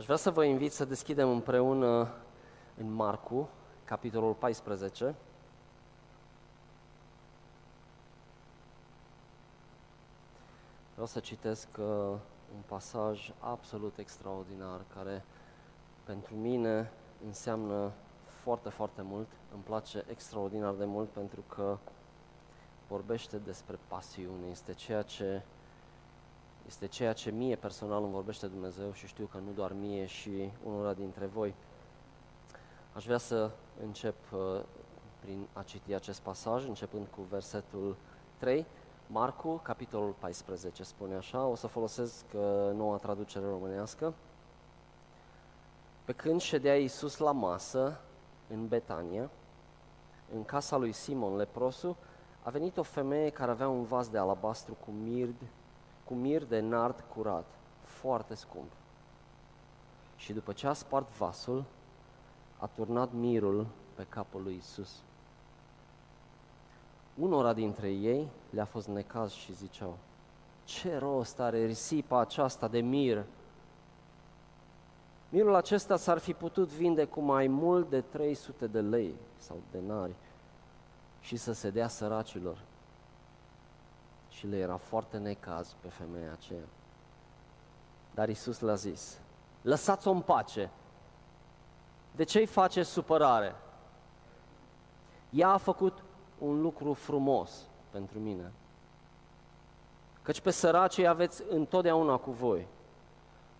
Aș vrea să vă invit să deschidem împreună în Marcu, capitolul 14. Vreau să citesc uh, un pasaj absolut extraordinar care pentru mine înseamnă foarte, foarte mult. Îmi place extraordinar de mult pentru că vorbește despre pasiune. Este ceea ce este ceea ce mie personal îmi vorbește Dumnezeu și știu că nu doar mie și unora dintre voi. Aș vrea să încep uh, prin a citi acest pasaj, începând cu versetul 3. Marcu, capitolul 14, spune așa, o să folosesc uh, noua traducere românească. Pe când ședea Iisus la masă în Betania, în casa lui Simon leprosu, a venit o femeie care avea un vas de alabastru cu mird cu mir de nard curat, foarte scump. Și după ce a spart vasul, a turnat mirul pe capul lui Isus. Unora dintre ei le-a fost necaz și ziceau, ce rost are risipa aceasta de mir? Mirul acesta s-ar fi putut vinde cu mai mult de 300 de lei sau denari și să se dea săracilor și le era foarte necaz pe femeia aceea. Dar Isus le-a zis, lăsați-o în pace. De ce îi face supărare? Ea a făcut un lucru frumos pentru mine. Căci pe săracii aveți întotdeauna cu voi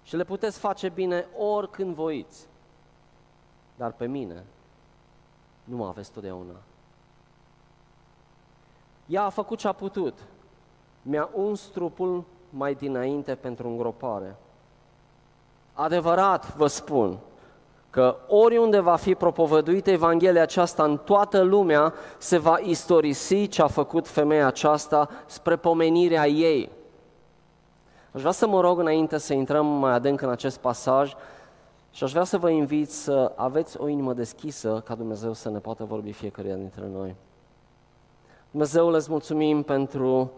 și le puteți face bine oricând voiți. Dar pe mine nu mă aveți totdeauna. Ea a făcut ce a putut mi-a uns trupul mai dinainte pentru îngropare. Adevărat vă spun că oriunde va fi propovăduită Evanghelia aceasta în toată lumea, se va istorisi ce a făcut femeia aceasta spre pomenirea ei. Aș vrea să mă rog înainte să intrăm mai adânc în acest pasaj și aș vrea să vă invit să aveți o inimă deschisă ca Dumnezeu să ne poată vorbi fiecare dintre noi. Dumnezeu, îți mulțumim pentru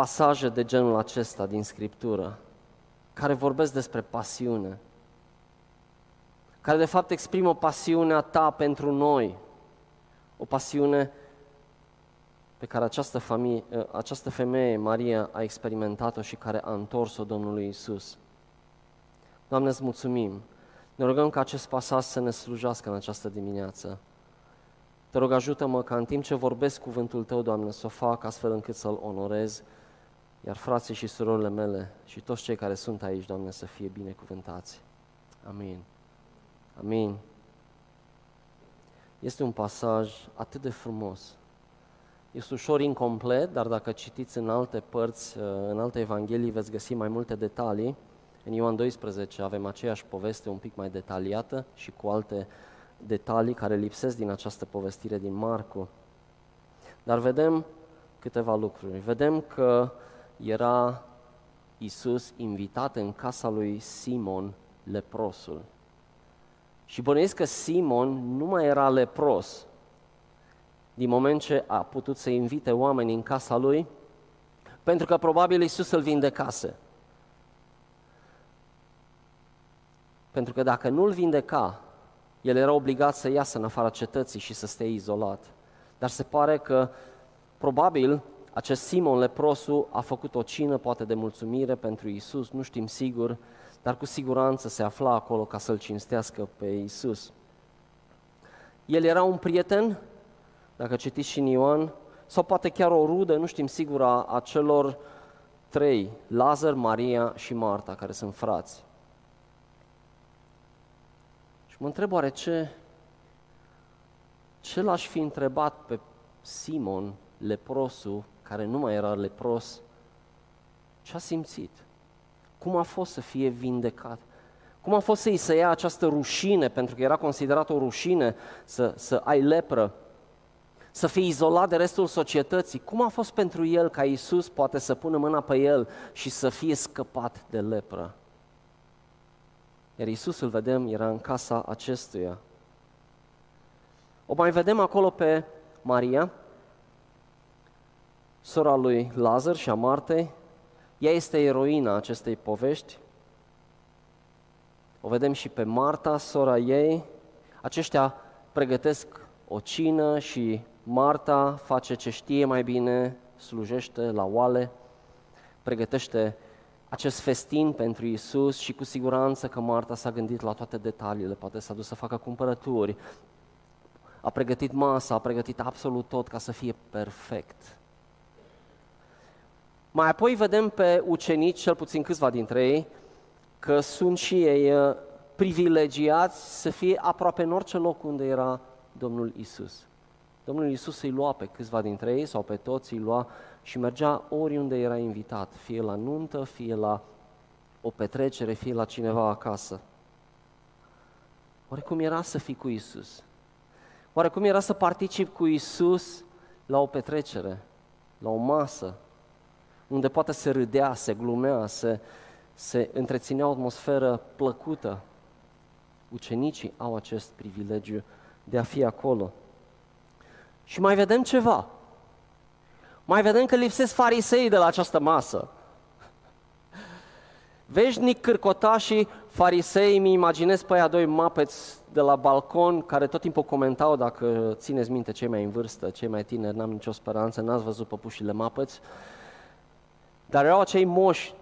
pasaje de genul acesta din Scriptură, care vorbesc despre pasiune, care de fapt exprimă pasiunea ta pentru noi, o pasiune pe care această, familie, această femeie, Maria, a experimentat-o și care a întors-o Domnului Isus. Doamne, îți mulțumim. Ne rugăm ca acest pasaj să ne slujească în această dimineață. Te rog, ajută-mă ca în timp ce vorbesc cuvântul Tău, Doamne, să o fac astfel încât să-L onorez iar frații și surorile mele și toți cei care sunt aici, Doamne, să fie binecuvântați. Amin. Amin. Este un pasaj atât de frumos. Este ușor incomplet, dar dacă citiți în alte părți, în alte evanghelii, veți găsi mai multe detalii. În Ioan 12 avem aceeași poveste un pic mai detaliată și cu alte detalii care lipsesc din această povestire din Marcu. Dar vedem câteva lucruri. Vedem că era Isus invitat în casa lui Simon leprosul. Și bănuiesc că Simon nu mai era lepros din moment ce a putut să invite oameni în casa lui, pentru că probabil Isus îl vindecase. Pentru că dacă nu îl vindeca, el era obligat să iasă în afara cetății și să stea izolat. Dar se pare că probabil acest Simon leprosu a făcut o cină, poate de mulțumire pentru Isus, nu știm sigur, dar cu siguranță se afla acolo ca să-L cinstească pe Isus. El era un prieten, dacă citiți și în Ioan, sau poate chiar o rudă, nu știm sigur, a, a celor trei, Lazar, Maria și Marta, care sunt frați. Și mă întreb oare ce, ce l-aș fi întrebat pe Simon, leprosul, care nu mai era lepros, ce a simțit? Cum a fost să fie vindecat? Cum a fost să-i să ia această rușine, pentru că era considerat o rușine să, să ai lepră, să fii izolat de restul societății? Cum a fost pentru el ca Iisus poate să pună mâna pe el și să fie scăpat de lepră? Iar Iisus, îl vedem, era în casa acestuia. O mai vedem acolo pe Maria, sora lui Lazar și a Martei. Ea este eroina acestei povești. O vedem și pe Marta, sora ei. Aceștia pregătesc o cină și Marta face ce știe mai bine, slujește la oale, pregătește acest festin pentru Isus și cu siguranță că Marta s-a gândit la toate detaliile, poate s-a dus să facă cumpărături, a pregătit masa, a pregătit absolut tot ca să fie perfect. Mai apoi vedem pe ucenici, cel puțin câțiva dintre ei, că sunt și ei uh, privilegiați să fie aproape în orice loc unde era Domnul Isus. Domnul Isus îi lua pe câțiva dintre ei sau pe toți îi lua și mergea oriunde era invitat, fie la nuntă, fie la o petrecere, fie la cineva acasă. Oare cum era să fii cu Isus? Oare cum era să particip cu Isus la o petrecere, la o masă, unde poate se râdea, se glumea, se, se întreținea o atmosferă plăcută? Ucenicii au acest privilegiu de a fi acolo. Și mai vedem ceva. Mai vedem că lipsesc farisei de la această masă. Veșnic cârcotașii farisei, mi imaginez pe aia doi mapeți de la balcon care tot timpul comentau, dacă țineți minte cei mai în vârstă, cei mai tineri, n-am nicio speranță, n-ați văzut păpușile mapeți, dar erau acei moși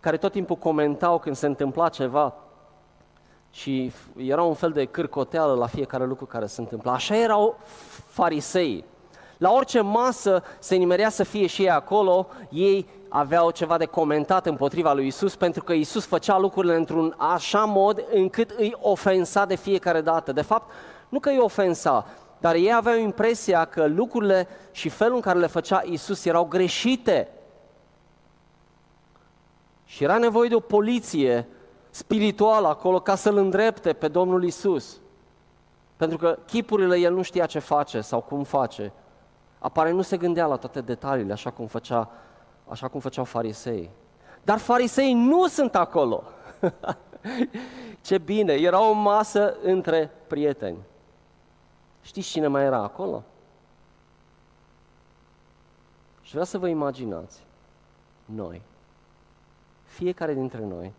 care tot timpul comentau când se întâmpla ceva și era un fel de cârcoteală la fiecare lucru care se întâmpla. Așa erau farisei. La orice masă se nimerea să fie și ei acolo, ei aveau ceva de comentat împotriva lui Isus pentru că Isus făcea lucrurile într-un așa mod încât îi ofensa de fiecare dată. De fapt, nu că îi ofensa, dar ei aveau impresia că lucrurile și felul în care le făcea Isus erau greșite. Și era nevoie de o poliție spirituală acolo ca să-L îndrepte pe Domnul Isus. Pentru că chipurile el nu știa ce face sau cum face. Apare nu se gândea la toate detaliile, așa cum, făcea, așa cum făceau farisei. Dar farisei nu sunt acolo. Ce bine, era o masă între prieteni. Știți cine mai era acolo? Și vreau să vă imaginați, noi, fiecare dintre noi,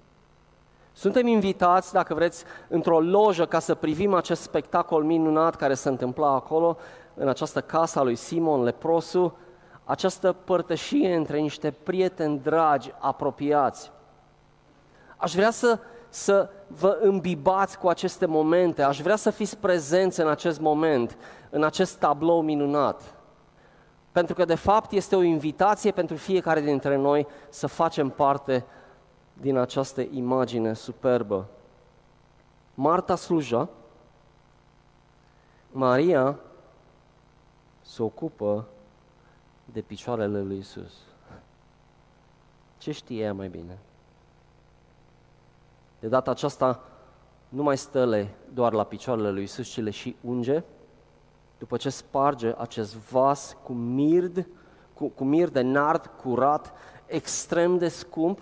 suntem invitați, dacă vreți, într-o lojă ca să privim acest spectacol minunat care se întâmpla acolo, în această casă a lui Simon Leprosu, această părtășie între niște prieteni dragi, apropiați. Aș vrea să, să vă îmbibați cu aceste momente, aș vrea să fiți prezenți în acest moment, în acest tablou minunat. Pentru că, de fapt, este o invitație pentru fiecare dintre noi să facem parte din această imagine superbă. Marta sluja, Maria se ocupă de picioarele lui Isus. Ce știe ea mai bine? De data aceasta nu mai stăle doar la picioarele lui Isus, ci le și unge. După ce sparge acest vas cu mird, cu, cu mir de nard curat, extrem de scump,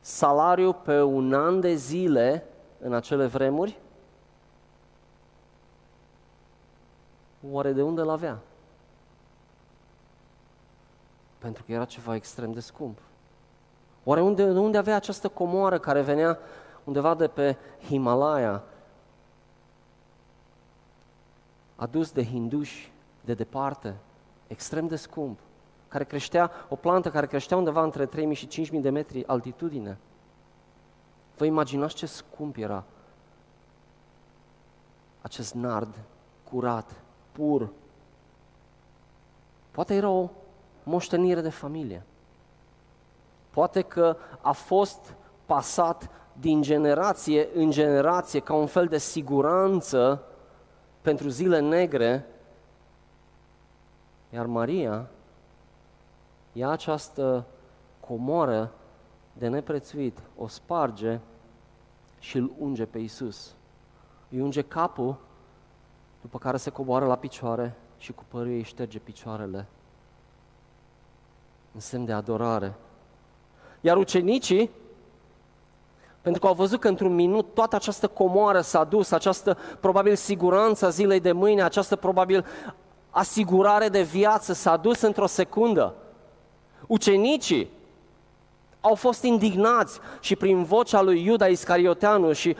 salariu pe un an de zile în acele vremuri, Oare de unde l avea? Pentru că era ceva extrem de scump. Oare unde, de unde avea această comoară care venea undeva de pe Himalaya, adus de hinduși de departe, extrem de scump, care creștea, o plantă care creștea undeva între 3.000 și 5.000 de metri altitudine. Vă imaginați ce scump era acest nard curat, pur. Poate era o moștenire de familie. Poate că a fost pasat din generație în generație ca un fel de siguranță pentru zile negre, iar Maria ia această comoară de neprețuit, o sparge și îl unge pe Isus. Îi unge capul după care se coboară la picioare și cu părul ei șterge picioarele în semn de adorare. Iar ucenicii, pentru că au văzut că într-un minut toată această comoară s-a dus, această probabil siguranță a zilei de mâine, această probabil asigurare de viață s-a dus într-o secundă. Ucenicii Au fost indignați și prin vocea lui Iuda Iscarioteanu și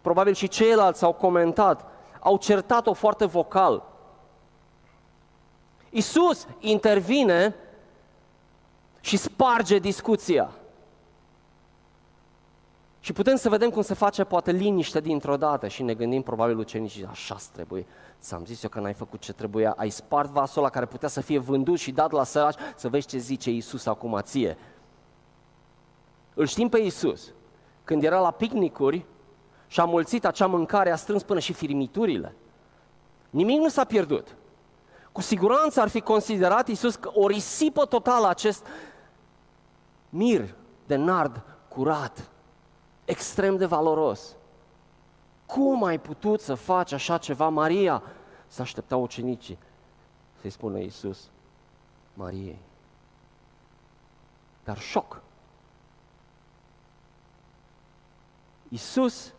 probabil și ceilalți au comentat, au certat-o foarte vocal. Isus intervine și sparge discuția. Și putem să vedem cum se face poate liniște dintr-o dată și ne gândim probabil ucenicii, așa trebuie, ți-am zis eu că n-ai făcut ce trebuia, ai spart vasul ăla care putea să fie vândut și dat la săraci, să vezi ce zice Iisus acum ție. Îl știm pe Iisus. Când era la picnicuri și a mulțit acea mâncare, a strâns până și firimiturile. Nimic nu s-a pierdut. Cu siguranță ar fi considerat Iisus că o risipă totală acest mir de nard curat, extrem de valoros. Cum ai putut să faci așa ceva, Maria? Să așteptau ucenicii să-i spună Iisus Mariei. Dar șoc. Iisus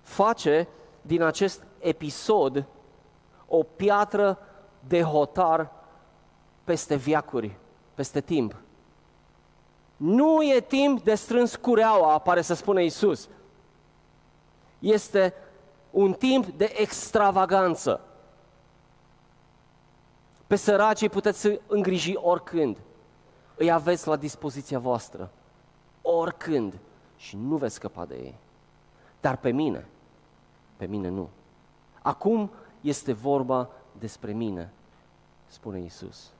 face din acest episod o piatră de hotar peste viacuri, peste timp. Nu e timp de strâns cureaua, apare să spune Isus. Este un timp de extravaganță. Pe săracii puteți să îngriji oricând. Îi aveți la dispoziția voastră. Oricând. Și nu veți scăpa de ei. Dar pe mine, pe mine nu. Acum este vorba despre mine, spune Isus.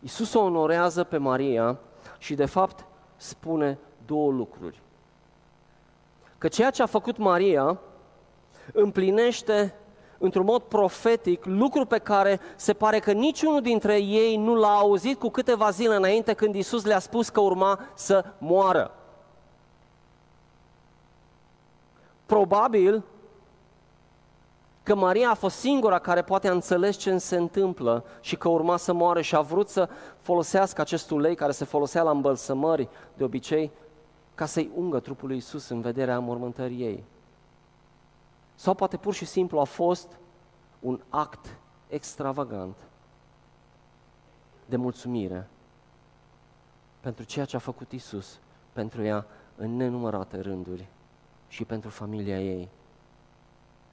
Isus o onorează pe Maria și de fapt spune două lucruri. Că ceea ce a făcut Maria împlinește într-un mod profetic lucru pe care se pare că niciunul dintre ei nu l-a auzit cu câteva zile înainte când Isus le-a spus că urma să moară. Probabil că Maria a fost singura care poate a înțeles ce se întâmplă și că urma să moare și a vrut să folosească acest ulei care se folosea la îmbălsămări de obicei ca să-i ungă trupul lui Isus în vederea mormântării ei. Sau poate pur și simplu a fost un act extravagant de mulțumire pentru ceea ce a făcut Isus pentru ea în nenumărate rânduri și pentru familia ei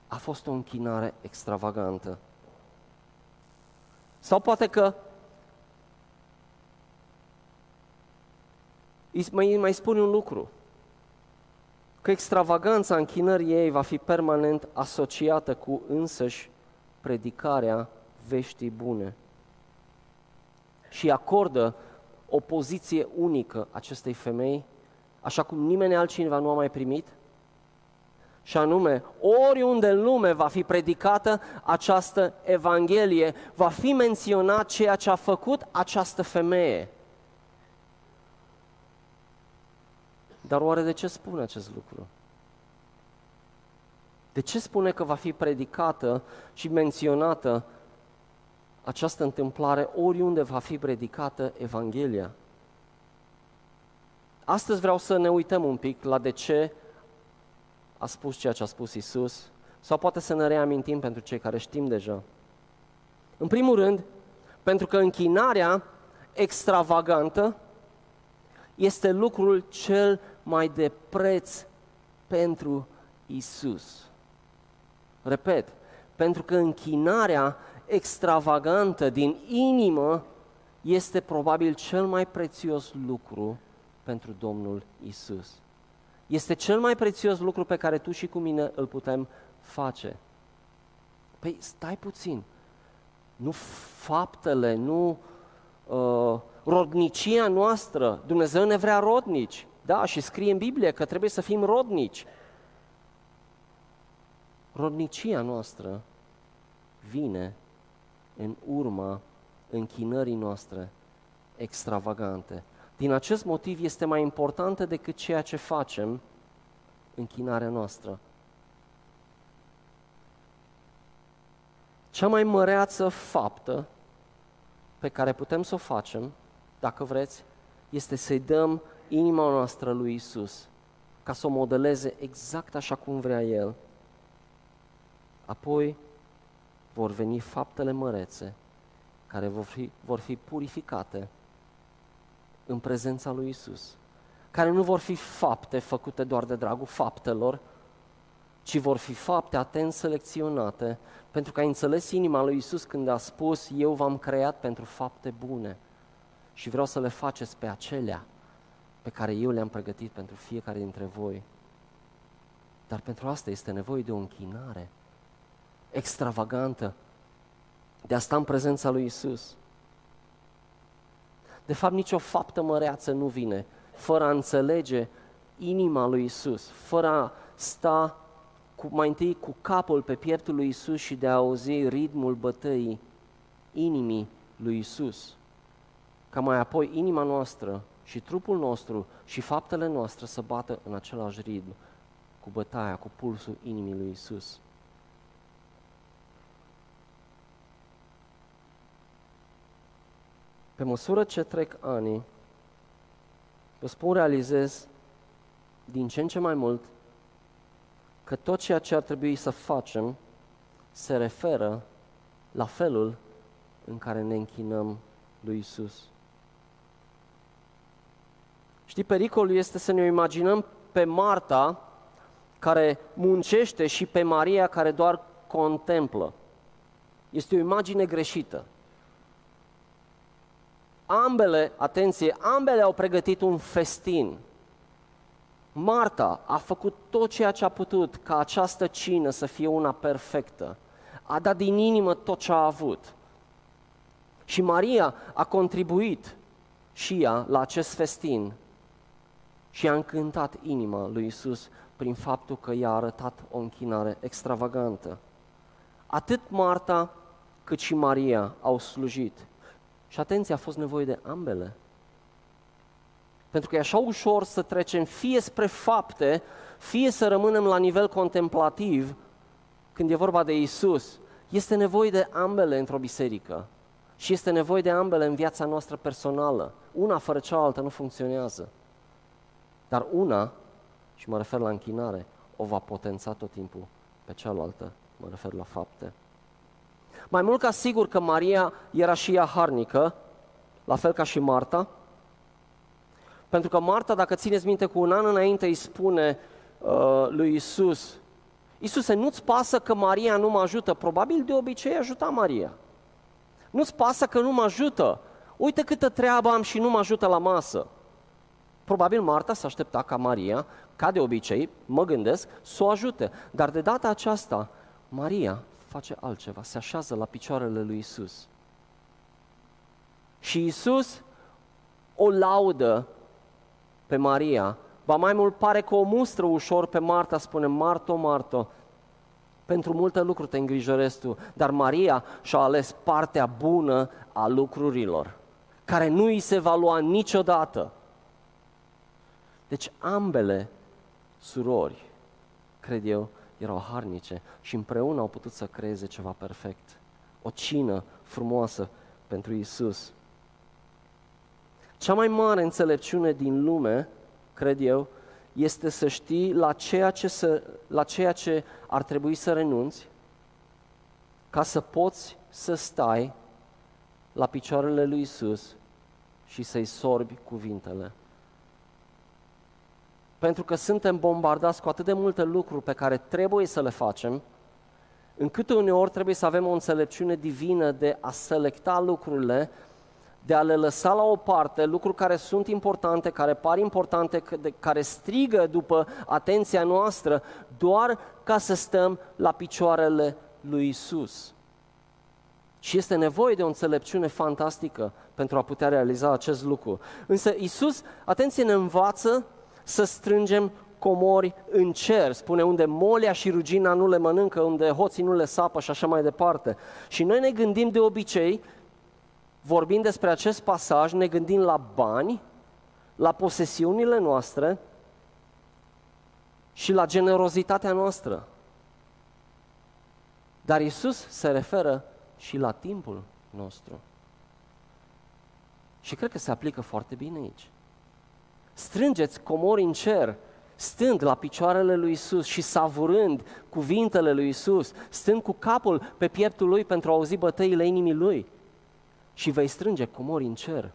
a fost o închinare extravagantă. Sau poate că mai, mai spune un lucru, că extravaganța închinării ei va fi permanent asociată cu însăși predicarea veștii bune și acordă o poziție unică acestei femei, așa cum nimeni altcineva nu a mai primit, și anume, oriunde în lume va fi predicată această Evanghelie, va fi menționat ceea ce a făcut această femeie. Dar oare de ce spune acest lucru? De ce spune că va fi predicată și menționată această întâmplare oriunde va fi predicată Evanghelia? Astăzi vreau să ne uităm un pic la de ce a spus ceea ce a spus Isus, sau poate să ne reamintim pentru cei care știm deja. În primul rând, pentru că închinarea extravagantă este lucrul cel mai de preț pentru Isus. Repet, pentru că închinarea extravagantă din inimă este probabil cel mai prețios lucru pentru Domnul Isus. Este cel mai prețios lucru pe care tu și cu mine îl putem face. Păi stai puțin. Nu faptele, nu uh, rodnicia noastră. Dumnezeu ne vrea rodnici. Da, și scrie în Biblie că trebuie să fim rodnici. Rodnicia noastră vine în urma închinării noastre extravagante. Din acest motiv este mai importantă decât ceea ce facem închinarea noastră. Cea mai măreață faptă pe care putem să o facem, dacă vreți, este să-i dăm inima noastră lui Isus, ca să o modeleze exact așa cum vrea El. Apoi vor veni faptele mărețe, care vor fi, vor fi purificate în prezența lui Isus, care nu vor fi fapte făcute doar de dragul faptelor, ci vor fi fapte atent selecționate, pentru că ai înțeles inima lui Isus când a spus, eu v-am creat pentru fapte bune și vreau să le faceți pe acelea pe care eu le-am pregătit pentru fiecare dintre voi. Dar pentru asta este nevoie de o închinare extravagantă, de a sta în prezența lui Isus. De fapt, nicio faptă măreață nu vine fără a înțelege inima lui Isus, fără a sta cu, mai întâi cu capul pe pieptul lui Isus și de a auzi ritmul bătăii inimii lui Isus. Ca mai apoi inima noastră și trupul nostru și faptele noastre să bată în același ritm cu bătaia, cu pulsul inimii lui Isus. Pe măsură ce trec ani, vă spun, realizez din ce în ce mai mult că tot ceea ce ar trebui să facem se referă la felul în care ne închinăm lui Isus. Știi, pericolul este să ne imaginăm pe Marta care muncește și pe Maria care doar contemplă. Este o imagine greșită. Ambele, atenție, ambele au pregătit un festin. Marta a făcut tot ceea ce a putut ca această cină să fie una perfectă. A dat din inimă tot ce a avut. Și Maria a contribuit și ea la acest festin și a încântat inima lui Isus prin faptul că i-a arătat o închinare extravagantă. Atât Marta cât și Maria au slujit. Și atenție, a fost nevoie de ambele. Pentru că e așa ușor să trecem fie spre fapte, fie să rămânem la nivel contemplativ când e vorba de Isus. Este nevoie de ambele într-o biserică. Și este nevoie de ambele în viața noastră personală. Una fără cealaltă nu funcționează. Dar una, și mă refer la închinare, o va potența tot timpul pe cealaltă, mă refer la fapte. Mai mult ca sigur că Maria era și ea harnică, la fel ca și Marta, pentru că Marta, dacă țineți minte, cu un an înainte îi spune uh, lui Isus, Isuse, nu-ți pasă că Maria nu mă ajută? Probabil de obicei ajuta Maria. Nu-ți pasă că nu mă ajută? Uite câtă treabă am și nu mă ajută la masă. Probabil Marta s-a aștepta ca Maria, ca de obicei, mă gândesc, să o ajute. Dar de data aceasta, Maria face altceva, se așează la picioarele lui Isus. Și Isus o laudă pe Maria, ba mai mult pare că o mustră ușor pe Marta, spune, Marto, Marto, pentru multe lucruri te îngrijorezi tu, dar Maria și-a ales partea bună a lucrurilor, care nu îi se va lua niciodată. Deci ambele surori, cred eu, erau harnice și împreună au putut să creeze ceva perfect. O cină frumoasă pentru Isus. Cea mai mare înțelepciune din lume, cred eu, este să știi la ceea ce, să, la ceea ce ar trebui să renunți ca să poți să stai la picioarele lui Isus și să-i sorbi cuvintele pentru că suntem bombardați cu atât de multe lucruri pe care trebuie să le facem, încât uneori trebuie să avem o înțelepciune divină de a selecta lucrurile, de a le lăsa la o parte, lucruri care sunt importante, care par importante, care strigă după atenția noastră, doar ca să stăm la picioarele lui Isus. Și este nevoie de o înțelepciune fantastică pentru a putea realiza acest lucru. Însă Isus, atenție, ne învață să strângem comori în cer, spune unde molia și rugina nu le mănâncă, unde hoții nu le sapă și așa mai departe. Și noi ne gândim de obicei, vorbind despre acest pasaj, ne gândim la bani, la posesiunile noastre și la generozitatea noastră. Dar Isus se referă și la timpul nostru. Și cred că se aplică foarte bine aici strângeți comori în cer, stând la picioarele lui Isus și savurând cuvintele lui Isus, stând cu capul pe pieptul lui pentru a auzi bătăile inimii lui și vei strânge comori în cer.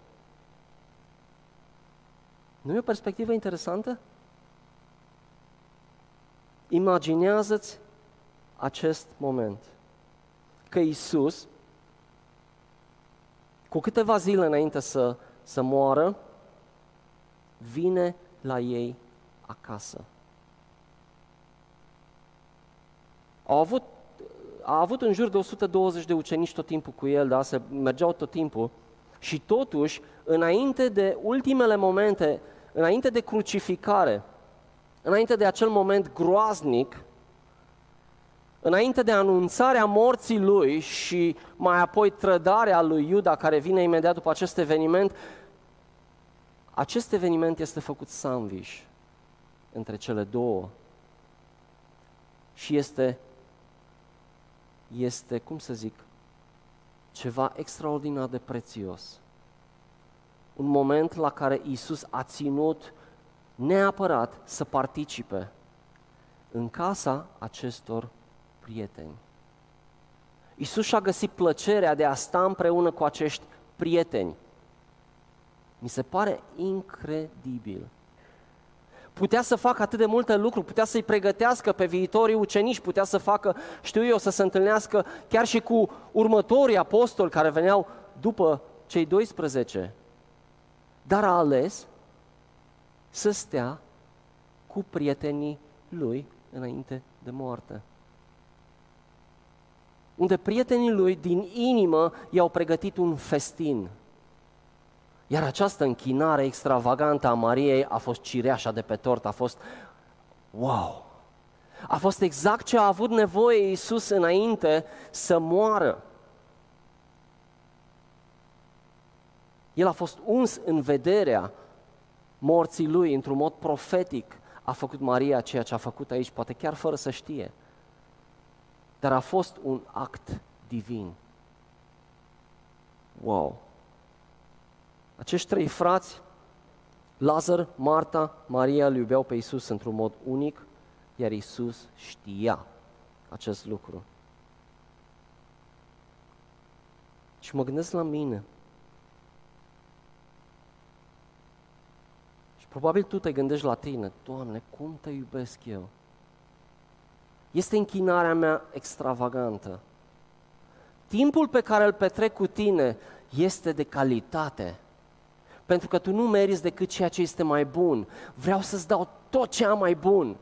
Nu e o perspectivă interesantă? Imaginează-ți acest moment. Că Isus, cu câteva zile înainte să, să moară, vine la ei acasă. Au avut, a avut în jur de 120 de ucenici tot timpul cu el, da? se mergeau tot timpul. Și totuși, înainte de ultimele momente, înainte de crucificare, înainte de acel moment groaznic, înainte de anunțarea morții lui și mai apoi trădarea lui Iuda care vine imediat după acest eveniment, acest eveniment este făcut sandwich între cele două și este, este, cum să zic, ceva extraordinar de prețios. Un moment la care Isus a ținut neapărat să participe în casa acestor prieteni. Isus și-a găsit plăcerea de a sta împreună cu acești prieteni. Mi se pare incredibil. Putea să facă atât de multe lucruri, putea să-i pregătească pe viitorii ucenici, putea să facă, știu eu, să se întâlnească chiar și cu următorii apostoli care veneau după cei 12. Dar a ales să stea cu prietenii lui înainte de moarte. Unde prietenii lui din inimă i-au pregătit un festin. Iar această închinare extravagantă a Mariei a fost cireașa de pe tort, a fost wow! A fost exact ce a avut nevoie Iisus înainte să moară. El a fost uns în vederea morții lui într-un mod profetic. A făcut Maria ceea ce a făcut aici, poate chiar fără să știe. Dar a fost un act divin. Wow! Acești trei frați, Lazar, Marta, Maria, îl iubeau pe Isus într-un mod unic, iar Isus știa acest lucru. Și mă gândesc la mine. Și probabil tu te gândești la tine, Doamne, cum te iubesc eu? Este închinarea mea extravagantă. Timpul pe care îl petrec cu tine este de calitate pentru că tu nu meriți decât ceea ce este mai bun. Vreau să-ți dau tot ce am mai bun.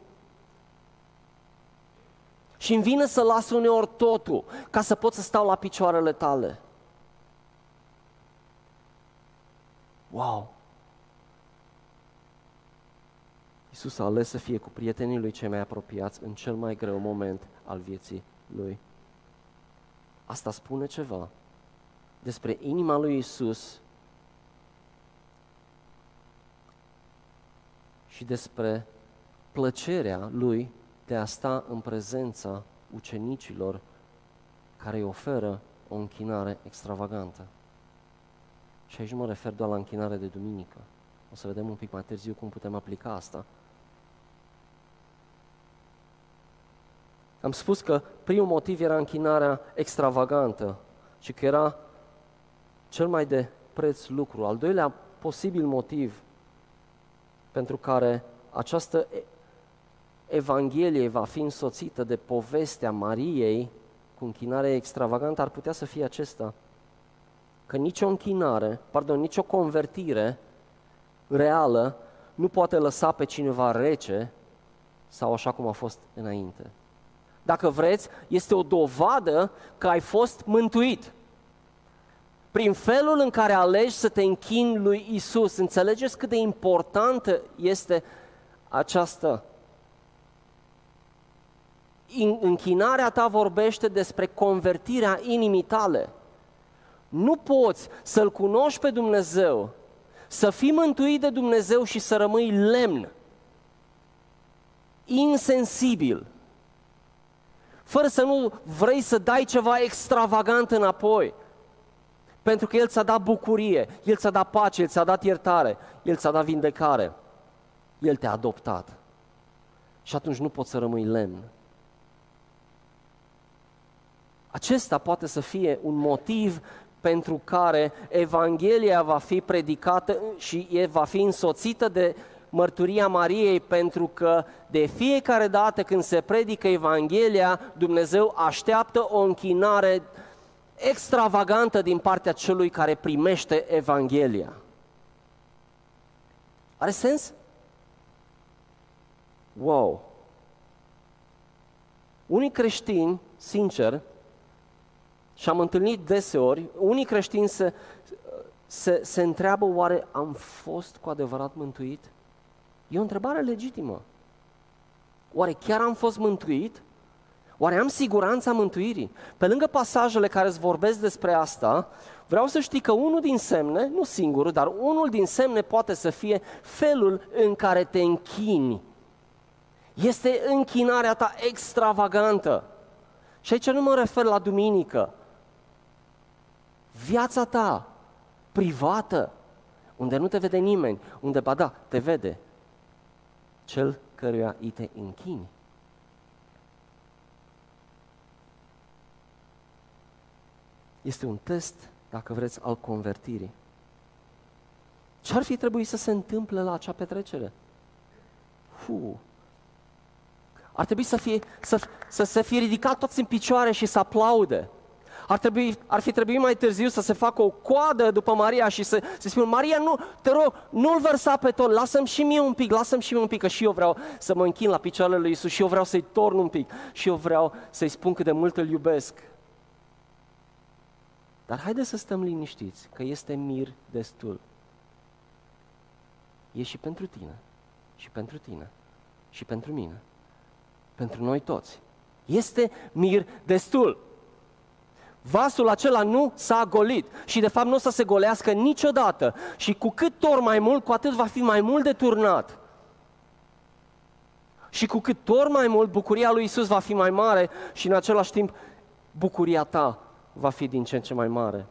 Și îmi vine să las uneori totul ca să pot să stau la picioarele tale. Wow! Iisus a ales să fie cu prietenii lui cei mai apropiați în cel mai greu moment al vieții lui. Asta spune ceva despre inima lui Iisus și despre plăcerea lui de a sta în prezența ucenicilor care îi oferă o închinare extravagantă. Și aici nu mă refer doar la închinare de duminică. O să vedem un pic mai târziu cum putem aplica asta. Am spus că primul motiv era închinarea extravagantă și că era cel mai de preț lucru. Al doilea posibil motiv pentru care această Evanghelie va fi însoțită de povestea Mariei cu închinare extravagantă, ar putea să fie acesta. Că nicio închinare, pardon, nicio convertire reală nu poate lăsa pe cineva rece sau așa cum a fost înainte. Dacă vreți, este o dovadă că ai fost mântuit prin felul în care alegi să te închini lui Isus. Înțelegeți cât de importantă este această închinarea ta vorbește despre convertirea inimii tale. Nu poți să-L cunoști pe Dumnezeu, să fii mântuit de Dumnezeu și să rămâi lemn, insensibil, fără să nu vrei să dai ceva extravagant înapoi. Pentru că El ți-a dat bucurie, El ți-a dat pace, El ți-a dat iertare, El ți-a dat vindecare. El te-a adoptat. Și atunci nu poți să rămâi lemn. Acesta poate să fie un motiv pentru care Evanghelia va fi predicată și va fi însoțită de mărturia Mariei, pentru că de fiecare dată când se predică Evanghelia, Dumnezeu așteaptă o închinare extravagantă din partea celui care primește Evanghelia. Are sens? Wow! Unii creștini, sincer, și am întâlnit deseori, unii creștini se, se, se întreabă oare am fost cu adevărat mântuit? E o întrebare legitimă. Oare chiar am fost mântuit? Oare am siguranța mântuirii? Pe lângă pasajele care îți vorbesc despre asta, vreau să știi că unul din semne, nu singurul, dar unul din semne poate să fie felul în care te închini. Este închinarea ta extravagantă. Și aici nu mă refer la duminică. Viața ta privată, unde nu te vede nimeni, unde, ba da, te vede cel căruia îi te închini. Este un test, dacă vreți, al convertirii. Ce ar fi trebuit să se întâmple la acea petrecere? Fu. Ar trebui să, fie, să, să se fie ridicat toți în picioare și să aplaude. Ar, trebui, ar fi trebuit mai târziu să se facă o coadă după Maria și să, să spună, Maria, nu, te rog, nu-l vărsa pe tot, lasă-mi și mie un pic, lasă-mi și mie un pic, că și eu vreau să mă închin la picioarele lui Isus și eu vreau să-i torn un pic și eu vreau să-i spun cât de mult îl iubesc. Dar haideți să stăm liniștiți, că este mir destul. E și pentru tine, și pentru tine, și pentru mine, pentru noi toți. Este mir destul. Vasul acela nu s-a golit și de fapt nu o să se golească niciodată. Și cu cât tor mai mult, cu atât va fi mai mult de turnat. Și cu cât tor mai mult, bucuria lui Isus va fi mai mare și în același timp bucuria ta va fi din ce în ce mai mare.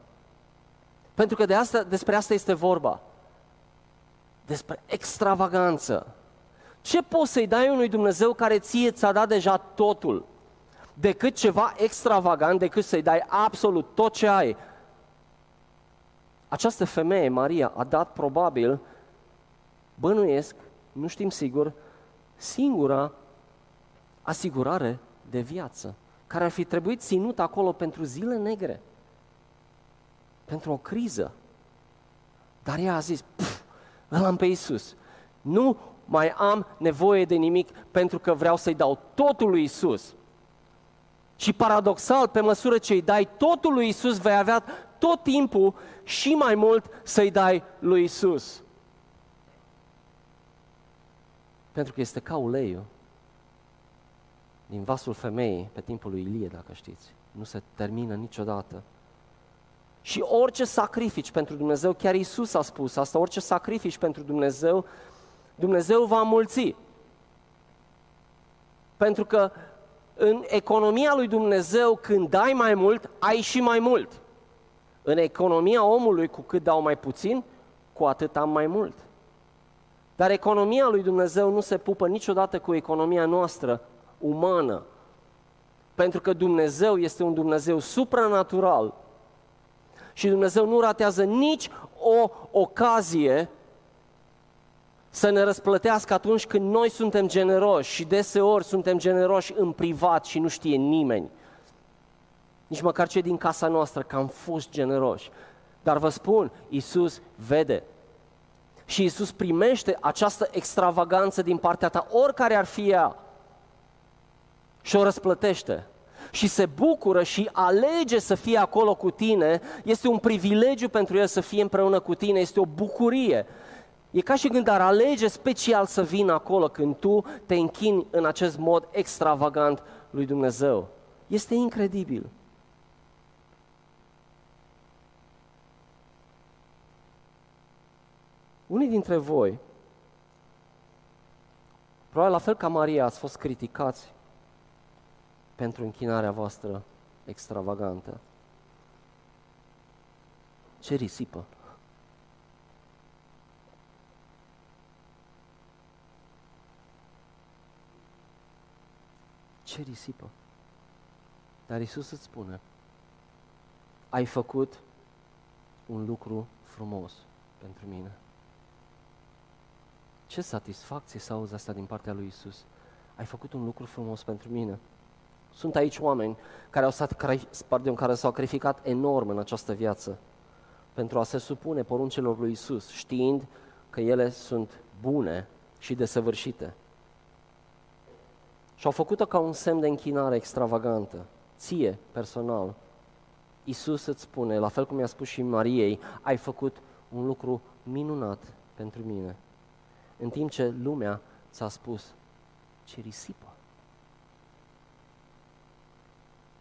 Pentru că de asta, despre asta este vorba. Despre extravaganță. Ce poți să-i dai unui Dumnezeu care ție ți-a dat deja totul? decât ceva extravagant, decât să-i dai absolut tot ce ai. Această femeie, Maria, a dat probabil, bănuiesc, nu știm sigur, singura asigurare de viață, care ar fi trebuit ținut acolo pentru zile negre, pentru o criză. Dar ea a zis, îl am pe Iisus. Nu mai am nevoie de nimic pentru că vreau să-i dau totul lui Isus. Și paradoxal, pe măsură ce îi dai totul lui Isus, vei avea tot timpul și mai mult să-i dai lui Isus. Pentru că este ca uleiul din vasul femeii pe timpul lui Ilie, dacă știți. Nu se termină niciodată. Și orice sacrifici pentru Dumnezeu, chiar Isus a spus asta, orice sacrifici pentru Dumnezeu, Dumnezeu va mulți. Pentru că în economia lui Dumnezeu, când dai mai mult, ai și mai mult. În economia omului, cu cât dau mai puțin, cu atât am mai mult. Dar economia lui Dumnezeu nu se pupă niciodată cu economia noastră umană. Pentru că Dumnezeu este un Dumnezeu supranatural și Dumnezeu nu ratează nici o ocazie să ne răsplătească atunci când noi suntem generoși și deseori suntem generoși în privat și nu știe nimeni. Nici măcar cei din casa noastră că am fost generoși. Dar vă spun, Iisus vede. Și Iisus primește această extravaganță din partea ta, oricare ar fi ea, și o răsplătește. Și se bucură și alege să fie acolo cu tine. Este un privilegiu pentru el să fie împreună cu tine, este o bucurie. E ca și când ar alege special să vină acolo când tu te închini în acest mod extravagant lui Dumnezeu. Este incredibil. Unii dintre voi, probabil la fel ca Maria, ați fost criticați pentru închinarea voastră extravagantă. Ce risipă! Ce risipă! Dar Isus îți spune, ai făcut un lucru frumos pentru mine. Ce satisfacție să auzi asta din partea lui Isus. Ai făcut un lucru frumos pentru mine. Sunt aici oameni care, au stat, pardon, care s-au sacrificat enorm în această viață pentru a se supune poruncelor lui Isus, știind că ele sunt bune și desăvârșite. Și au făcut-o ca un semn de închinare extravagantă, ție, personal. Isus îți spune, la fel cum i-a spus și Mariei, ai făcut un lucru minunat pentru mine. În timp ce lumea ți-a spus, ce risipă.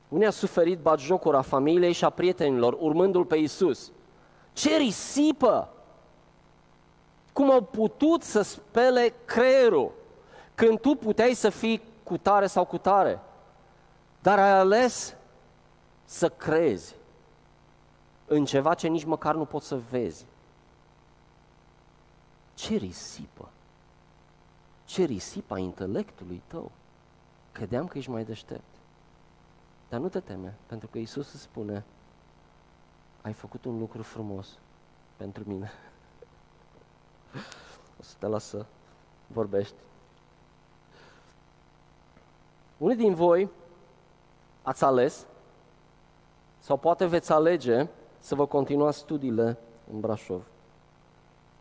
Unii a suferit batjocura familiei și a prietenilor, urmându-L pe Isus. Ce risipă! Cum au putut să spele creierul când tu puteai să fii cu tare sau cu tare, dar ai ales să crezi în ceva ce nici măcar nu poți să vezi. Ce risipă! Ce risipă a intelectului tău! Credeam că ești mai deștept. Dar nu te teme, pentru că Isus îți spune, ai făcut un lucru frumos pentru mine. O să te las să vorbești. Unii din voi ați ales sau poate veți alege să vă continuați studiile în Brașov.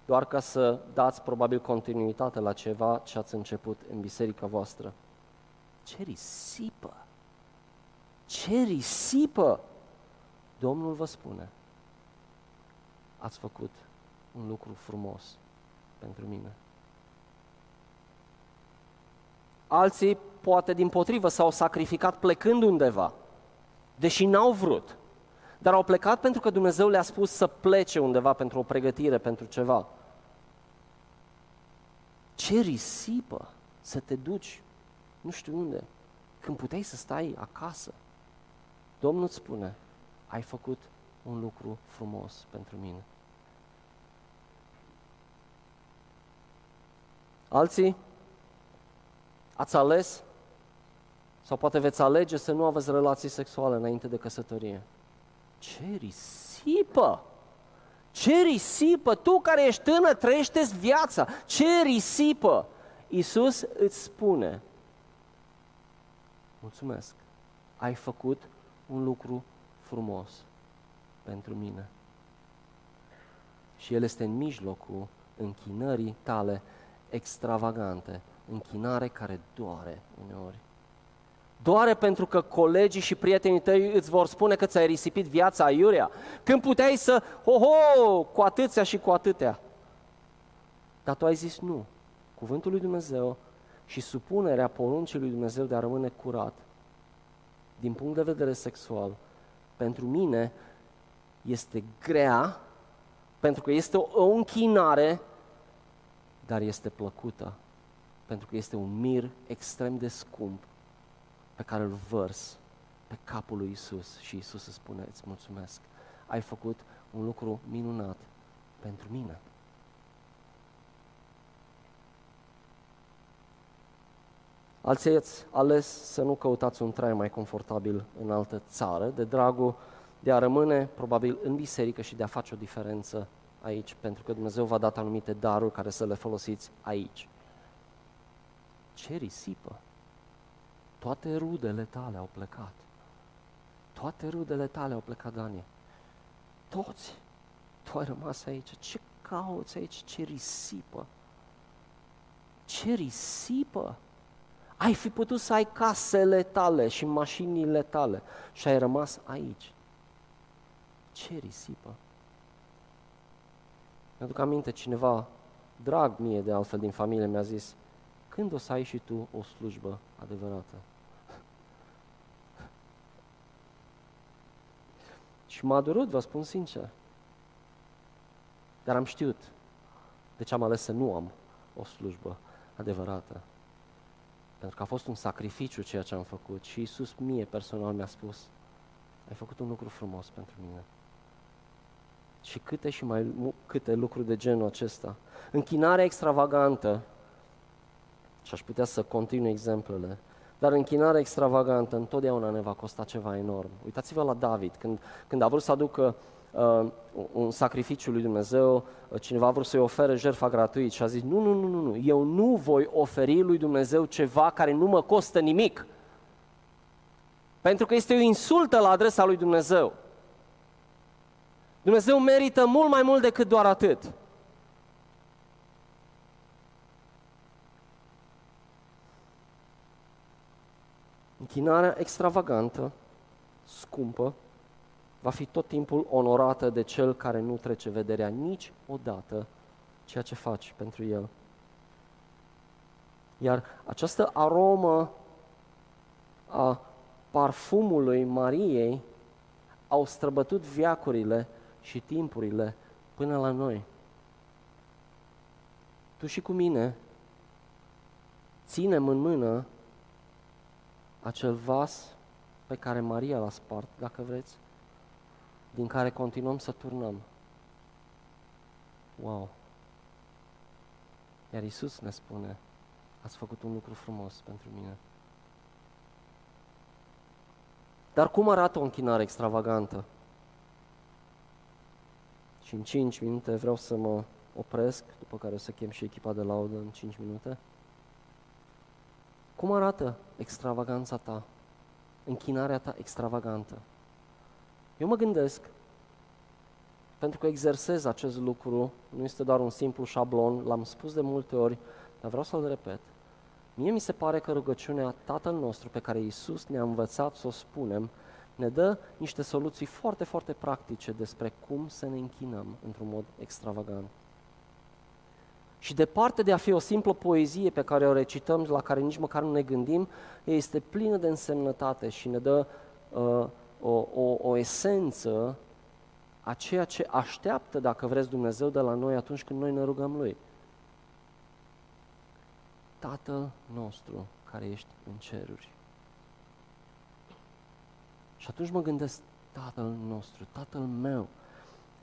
Doar ca să dați probabil continuitate la ceva ce ați început în biserica voastră. Ce risipă! Ce risipă! Domnul vă spune, ați făcut un lucru frumos pentru mine. Alții, poate din potrivă, s-au sacrificat plecând undeva, deși n-au vrut, dar au plecat pentru că Dumnezeu le-a spus să plece undeva pentru o pregătire, pentru ceva. Ce risipă să te duci nu știu unde, când puteai să stai acasă. Domnul îți spune, ai făcut un lucru frumos pentru mine. Alții ați ales sau poate veți alege să nu aveți relații sexuale înainte de căsătorie. Ce risipă! Ce risipă! Tu care ești tânăr, trăiește viața! Ce risipă! Iisus îți spune, mulțumesc, ai făcut un lucru frumos pentru mine. Și El este în mijlocul închinării tale extravagante, închinare care doare uneori. Doare pentru că colegii și prietenii tăi îți vor spune că ți-ai risipit viața aiurea, când puteai să, ho-ho, cu atâția și cu atâtea. Dar tu ai zis nu. Cuvântul lui Dumnezeu și supunerea poruncii lui Dumnezeu de a rămâne curat, din punct de vedere sexual, pentru mine este grea, pentru că este o, o închinare, dar este plăcută, pentru că este un mir extrem de scump pe care îl vărs pe capul lui Isus și Isus îți spune, îți mulțumesc, ai făcut un lucru minunat pentru mine. Alții ați ales să nu căutați un trai mai confortabil în altă țară, de dragul de a rămâne probabil în biserică și de a face o diferență aici, pentru că Dumnezeu v-a dat anumite daruri care să le folosiți aici. Ce risipă! Toate rudele tale au plecat. Toate rudele tale au plecat, Dani. Toți. Tu ai rămas aici. Ce cauți aici? Ce risipă! Ce risipă! Ai fi putut să ai casele tale și mașinile tale și ai rămas aici. Ce risipă! Mi-aduc aminte, cineva, drag mie de altfel din familie, mi-a zis, când o să ai și tu o slujbă adevărată? și m-a durut, vă spun sincer. Dar am știut de ce am ales să nu am o slujbă adevărată. Pentru că a fost un sacrificiu ceea ce am făcut și Iisus mie personal mi-a spus, ai făcut un lucru frumos pentru mine. Și câte și mai câte lucruri de genul acesta. Închinarea extravagantă, și aș putea să continui exemplele, dar închinarea extravagantă întotdeauna ne va costa ceva enorm. Uitați-vă la David, când, când a vrut să aducă uh, un sacrificiu lui Dumnezeu, uh, cineva a vrut să-i ofere jertfa gratuit și a zis, nu, nu, nu, nu, nu, eu nu voi oferi lui Dumnezeu ceva care nu mă costă nimic. Pentru că este o insultă la adresa lui Dumnezeu. Dumnezeu merită mult mai mult decât doar atât. Închinarea extravagantă, scumpă, va fi tot timpul onorată de cel care nu trece vederea nici odată ceea ce faci pentru el. Iar această aromă a parfumului Mariei au străbătut viacurile și timpurile până la noi. Tu și cu mine ținem în mână acel vas pe care Maria l-a spart, dacă vreți, din care continuăm să turnăm. Wow! Iar Isus ne spune, ați făcut un lucru frumos pentru mine. Dar cum arată o închinare extravagantă? Și în 5 minute vreau să mă opresc, după care o să chem și echipa de laudă în 5 minute. Cum arată extravaganța ta? Închinarea ta extravagantă? Eu mă gândesc, pentru că exersez acest lucru, nu este doar un simplu șablon, l-am spus de multe ori, dar vreau să-l repet. Mie mi se pare că rugăciunea Tatăl nostru pe care Iisus ne-a învățat să o spunem, ne dă niște soluții foarte, foarte practice despre cum să ne închinăm într-un mod extravagant. Și departe de a fi o simplă poezie pe care o recităm, la care nici măcar nu ne gândim, este plină de însemnătate și ne dă uh, o, o, o esență a ceea ce așteaptă, dacă vreți, Dumnezeu de la noi atunci când noi ne rugăm Lui. Tatăl nostru care ești în ceruri. Și atunci mă gândesc, Tatăl nostru, Tatăl meu.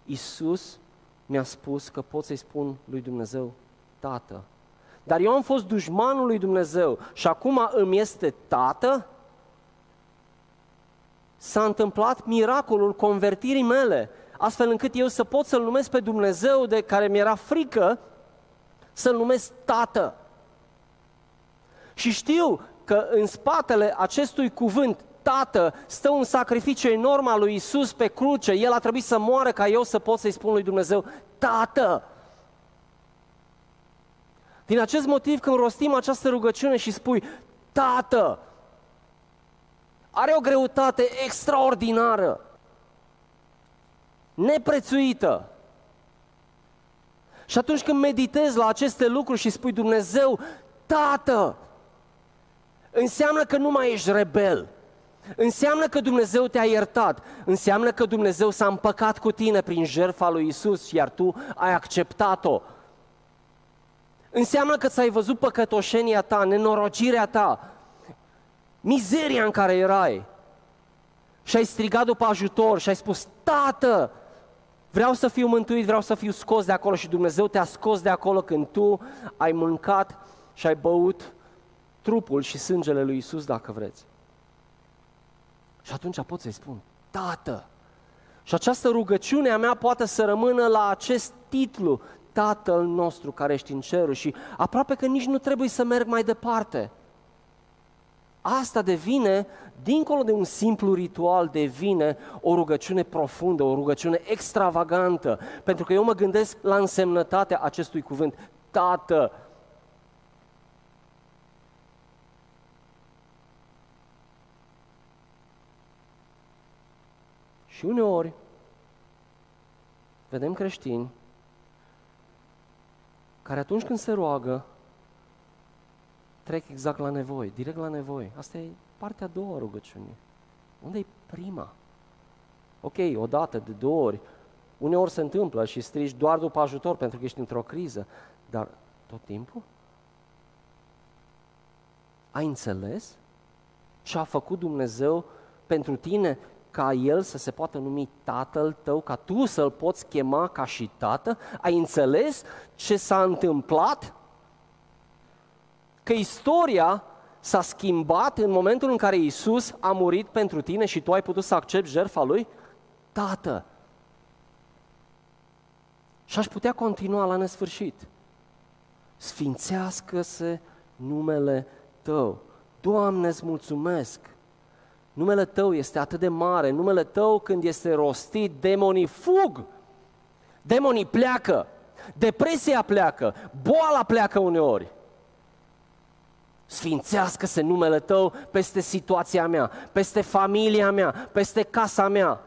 Iisus mi-a spus că pot să-i spun lui Dumnezeu, Tată. Dar eu am fost dușmanul lui Dumnezeu și acum îmi este Tată? S-a întâmplat miracolul convertirii mele, astfel încât eu să pot să-L numesc pe Dumnezeu de care mi-era frică, să-L numesc Tată. Și știu că în spatele acestui cuvânt, Tată, stă un sacrificiu enorm al lui Isus pe cruce. El a trebuit să moară ca eu să pot să-i spun lui Dumnezeu, Tată! Din acest motiv, când rostim această rugăciune și spui, Tată, are o greutate extraordinară, neprețuită. Și atunci când meditezi la aceste lucruri și spui Dumnezeu, Tată, înseamnă că nu mai ești rebel. Înseamnă că Dumnezeu te-a iertat. Înseamnă că Dumnezeu s-a împăcat cu tine prin jertfa lui Isus, iar tu ai acceptat-o. Înseamnă că ți-ai văzut păcătoșenia ta, nenorocirea ta, mizeria în care erai. Și ai strigat după ajutor și ai spus, Tată, vreau să fiu mântuit, vreau să fiu scos de acolo și Dumnezeu te-a scos de acolo când tu ai mâncat și ai băut trupul și sângele lui Isus, dacă vreți. Și atunci pot să-i spun, Tată! Și această rugăciune a mea poate să rămână la acest titlu, Tatăl nostru care ești în cerul și aproape că nici nu trebuie să merg mai departe. Asta devine, dincolo de un simplu ritual, devine o rugăciune profundă, o rugăciune extravagantă, pentru că eu mă gândesc la însemnătatea acestui cuvânt, Tată. Și uneori vedem creștini care atunci când se roagă, trec exact la nevoi, direct la nevoi. Asta e partea a doua rugăciunii. Unde e prima? Ok, o dată, de două ori, uneori se întâmplă și strigi doar după ajutor pentru că ești într-o criză, dar tot timpul? Ai înțeles ce a făcut Dumnezeu pentru tine ca el să se poată numi tatăl tău, ca tu să-l poți chema ca și tată? Ai înțeles ce s-a întâmplat? Că istoria s-a schimbat în momentul în care Isus a murit pentru tine și tu ai putut să accepti jertfa lui? Tată, Și aș putea continua la nesfârșit. Sfințească-se numele Tău. Doamne, îți mulțumesc! Numele Tău este atât de mare, numele Tău când este rostit, demonii fug, demonii pleacă, depresia pleacă, boala pleacă uneori. Sfințească-se numele Tău peste situația mea, peste familia mea, peste casa mea,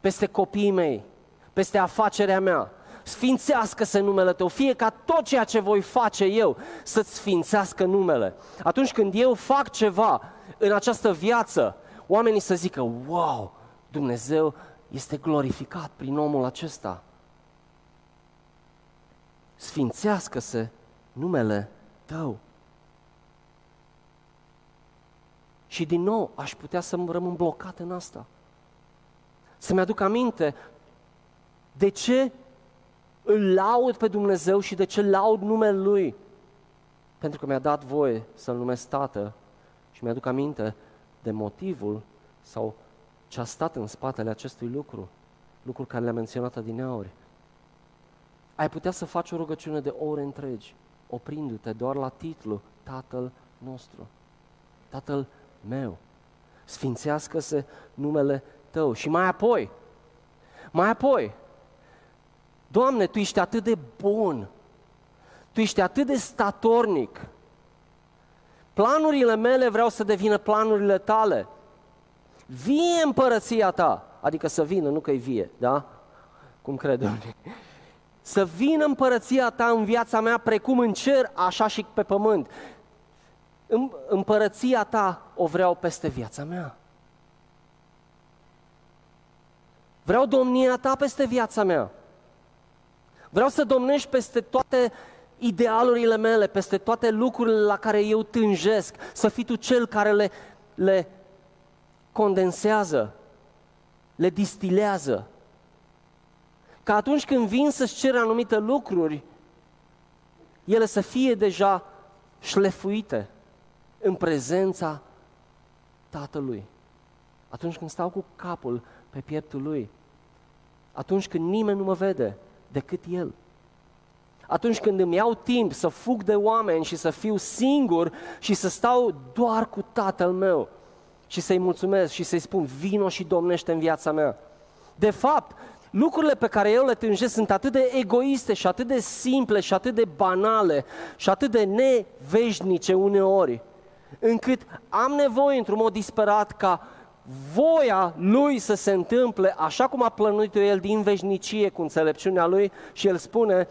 peste copiii mei, peste afacerea mea. Sfințească-se numele Tău, fie ca tot ceea ce voi face eu să-ți sfințească numele. Atunci când eu fac ceva în această viață, oamenii să zică, wow, Dumnezeu este glorificat prin omul acesta. Sfințească-se numele Tău. Și din nou aș putea să rămân blocat în asta. Să-mi aduc aminte de ce îl laud pe Dumnezeu și de ce laud numele Lui. Pentru că mi-a dat voie să-L numesc Tată și mi-aduc aminte de motivul sau ce a stat în spatele acestui lucru, lucrul care le-a menționat adineauri. Ai putea să faci o rugăciune de ore întregi, oprindu-te doar la titlu Tatăl nostru, Tatăl meu. Sfințească-se numele tău. Și mai apoi, mai apoi, Doamne, Tu ești atât de bun, Tu ești atât de statornic. Planurile mele vreau să devină planurile Tale. Vie împărăția Ta, adică să vină, nu că-i vie, da? Cum cred unii. Să vină împărăția Ta în viața mea precum în cer, așa și pe pământ. Împărăția Ta o vreau peste viața mea. Vreau domnia Ta peste viața mea. Vreau să domnești peste toate idealurile mele, peste toate lucrurile la care eu tânjesc, să fii tu cel care le, le condensează, le distilează. Ca atunci când vin să-ți cere anumite lucruri, ele să fie deja șlefuite în prezența Tatălui. Atunci când stau cu capul pe pieptul Lui, atunci când nimeni nu mă vede, decât El. Atunci când îmi iau timp să fug de oameni și să fiu singur și să stau doar cu Tatăl meu și să-i mulțumesc și să-i spun vino și domnește în viața mea. De fapt, lucrurile pe care eu le tânjesc sunt atât de egoiste și atât de simple și atât de banale și atât de neveșnice uneori, încât am nevoie într-un mod disperat ca voia lui să se întâmple așa cum a plănuit-o el din veșnicie cu înțelepciunea lui și el spune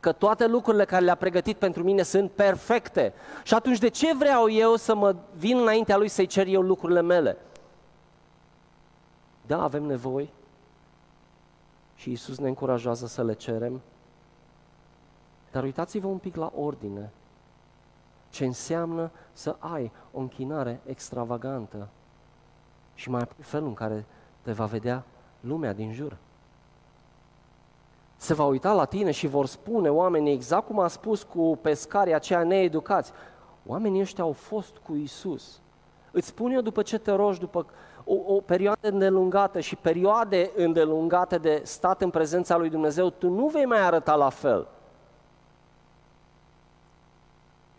că toate lucrurile care le-a pregătit pentru mine sunt perfecte. Și atunci de ce vreau eu să mă vin înaintea lui să-i cer eu lucrurile mele? Da, avem nevoi și Isus ne încurajează să le cerem, dar uitați-vă un pic la ordine. Ce înseamnă să ai o închinare extravagantă și mai apoi felul în care te va vedea lumea din jur. Se va uita la tine și vor spune oamenii exact cum a spus cu pescarii aceia needucați. Oamenii ăștia au fost cu Isus. Îți spun eu după ce te rogi, după o, o perioadă îndelungată și perioade îndelungate de stat în prezența lui Dumnezeu, tu nu vei mai arăta la fel.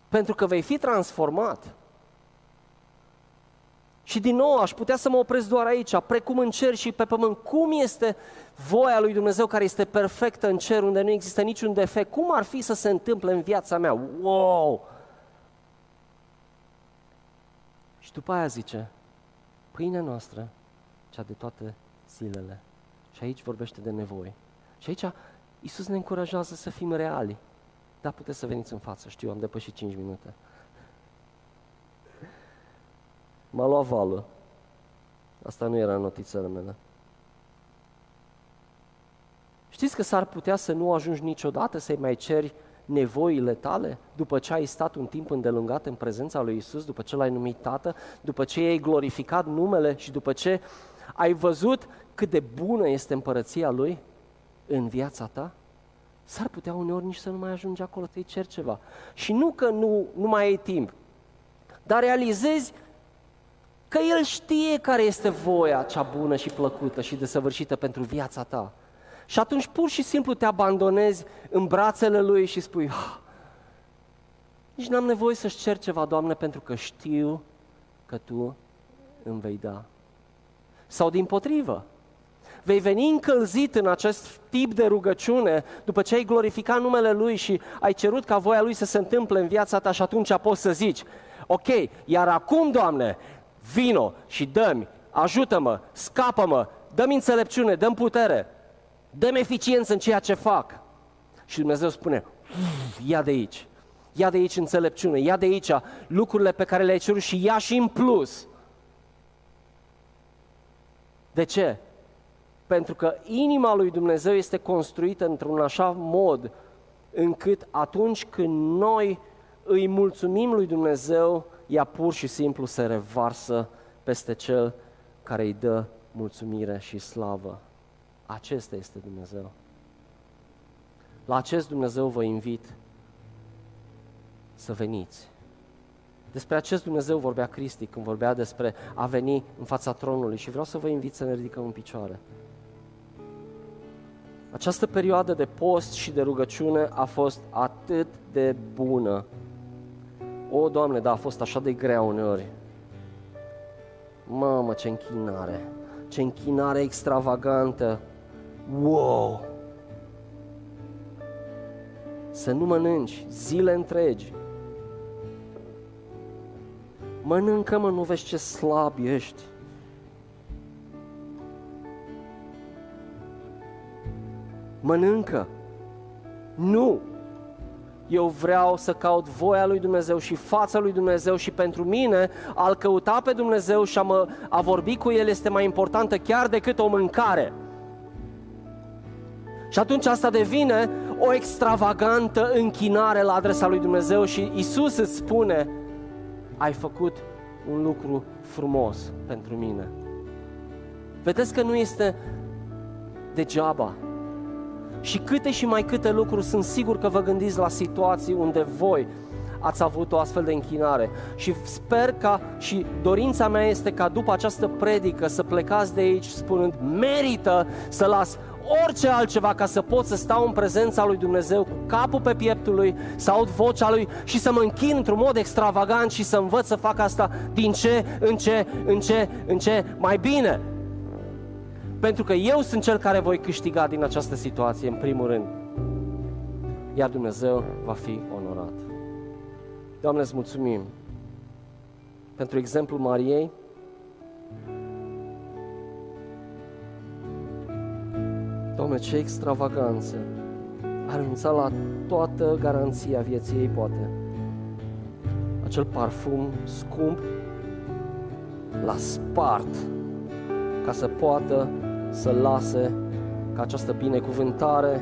Pentru că vei fi transformat. Și din nou aș putea să mă opresc doar aici, precum în cer și pe pământ. Cum este voia lui Dumnezeu care este perfectă în cer, unde nu există niciun defect? Cum ar fi să se întâmple în viața mea? Wow! Și după aia zice, pâinea noastră, cea de toate zilele. Și aici vorbește de nevoi. Și aici Iisus ne încurajează să fim reali. Da, puteți să veniți în față, știu, am depășit 5 minute. M-a luat valul. Asta nu era notițele mele. Știți că s-ar putea să nu ajungi niciodată să-i mai ceri nevoile tale după ce ai stat un timp îndelungat în prezența lui Isus, după ce l-ai numit Tată, după ce ai glorificat numele și după ce ai văzut cât de bună este împărăția Lui în viața ta? S-ar putea uneori nici să nu mai ajungi acolo să-i ceri ceva. Și nu că nu, nu mai ai timp, dar realizezi Că El știe care este voia cea bună și plăcută și desăvârșită pentru viața ta. Și atunci pur și simplu te abandonezi în brațele Lui și spui, ah, nici n-am nevoie să-și cer ceva, Doamne, pentru că știu că Tu îmi vei da. Sau din potrivă, vei veni încălzit în acest tip de rugăciune după ce ai glorificat numele Lui și ai cerut ca voia Lui să se întâmple în viața ta și atunci poți să zici, ok, iar acum, Doamne, vino și dă-mi, ajută-mă, scapă-mă, dă-mi înțelepciune, dă-mi putere, dă-mi eficiență în ceea ce fac. Și Dumnezeu spune, ia de aici, ia de aici înțelepciune, ia de aici lucrurile pe care le-ai cerut și ia și în plus. De ce? Pentru că inima lui Dumnezeu este construită într-un așa mod încât atunci când noi îi mulțumim lui Dumnezeu, ea pur și simplu se revarsă peste cel care îi dă mulțumire și slavă. Acesta este Dumnezeu. La acest Dumnezeu vă invit să veniți. Despre acest Dumnezeu vorbea Cristi când vorbea despre a veni în fața tronului și vreau să vă invit să ne ridicăm în picioare. Această perioadă de post și de rugăciune a fost atât de bună. O, Doamne, da, a fost așa de grea uneori. Mamă, ce închinare! Ce închinare extravagantă! Wow! Să nu mănânci zile întregi. Mănâncă, mă, nu vezi ce slab ești. Mănâncă. Nu! Eu vreau să caut voia lui Dumnezeu și fața lui Dumnezeu și pentru mine al căuta pe Dumnezeu și a, mă, a vorbi cu El este mai importantă chiar decât o mâncare. Și atunci asta devine o extravagantă închinare la adresa lui Dumnezeu și Isus îți spune, ai făcut un lucru frumos pentru mine. Vedeți că nu este degeaba. Și câte și mai câte lucruri sunt sigur că vă gândiți la situații unde voi ați avut o astfel de închinare. Și sper ca și dorința mea este ca după această predică să plecați de aici spunând merită să las orice altceva ca să pot să stau în prezența lui Dumnezeu cu capul pe pieptul lui, să aud vocea lui și să mă închin într-un mod extravagant și să învăț să fac asta din ce în ce, în ce, în ce mai bine. Pentru că eu sunt cel care voi câștiga din această situație, în primul rând. Iar Dumnezeu va fi onorat. Doamne, îți mulțumim pentru exemplul Mariei, Doamne, ce extravaganță! A renunțat la toată garanția vieții ei, poate. Acel parfum scump l-a spart ca să poată să lase ca această binecuvântare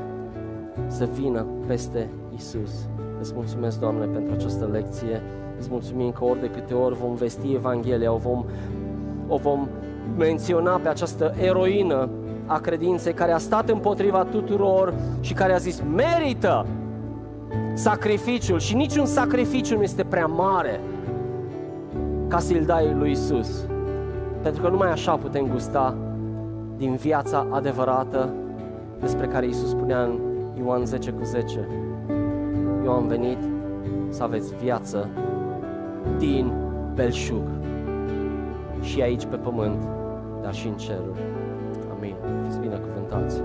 să vină peste Isus. Îți mulțumesc, Doamne, pentru această lecție. Îți mulțumim că ori de câte ori vom vesti Evanghelia, o vom, o vom menționa pe această eroină a credinței care a stat împotriva tuturor și care a zis merită sacrificiul și niciun sacrificiu nu este prea mare ca să-l dai lui Isus. Pentru că numai așa putem gusta din viața adevărată despre care Isus spunea în Ioan 10 cu 10. Eu am venit să aveți viață din belșug și aici pe pământ, dar și în ceruri. Amin. Fiți binecuvântați.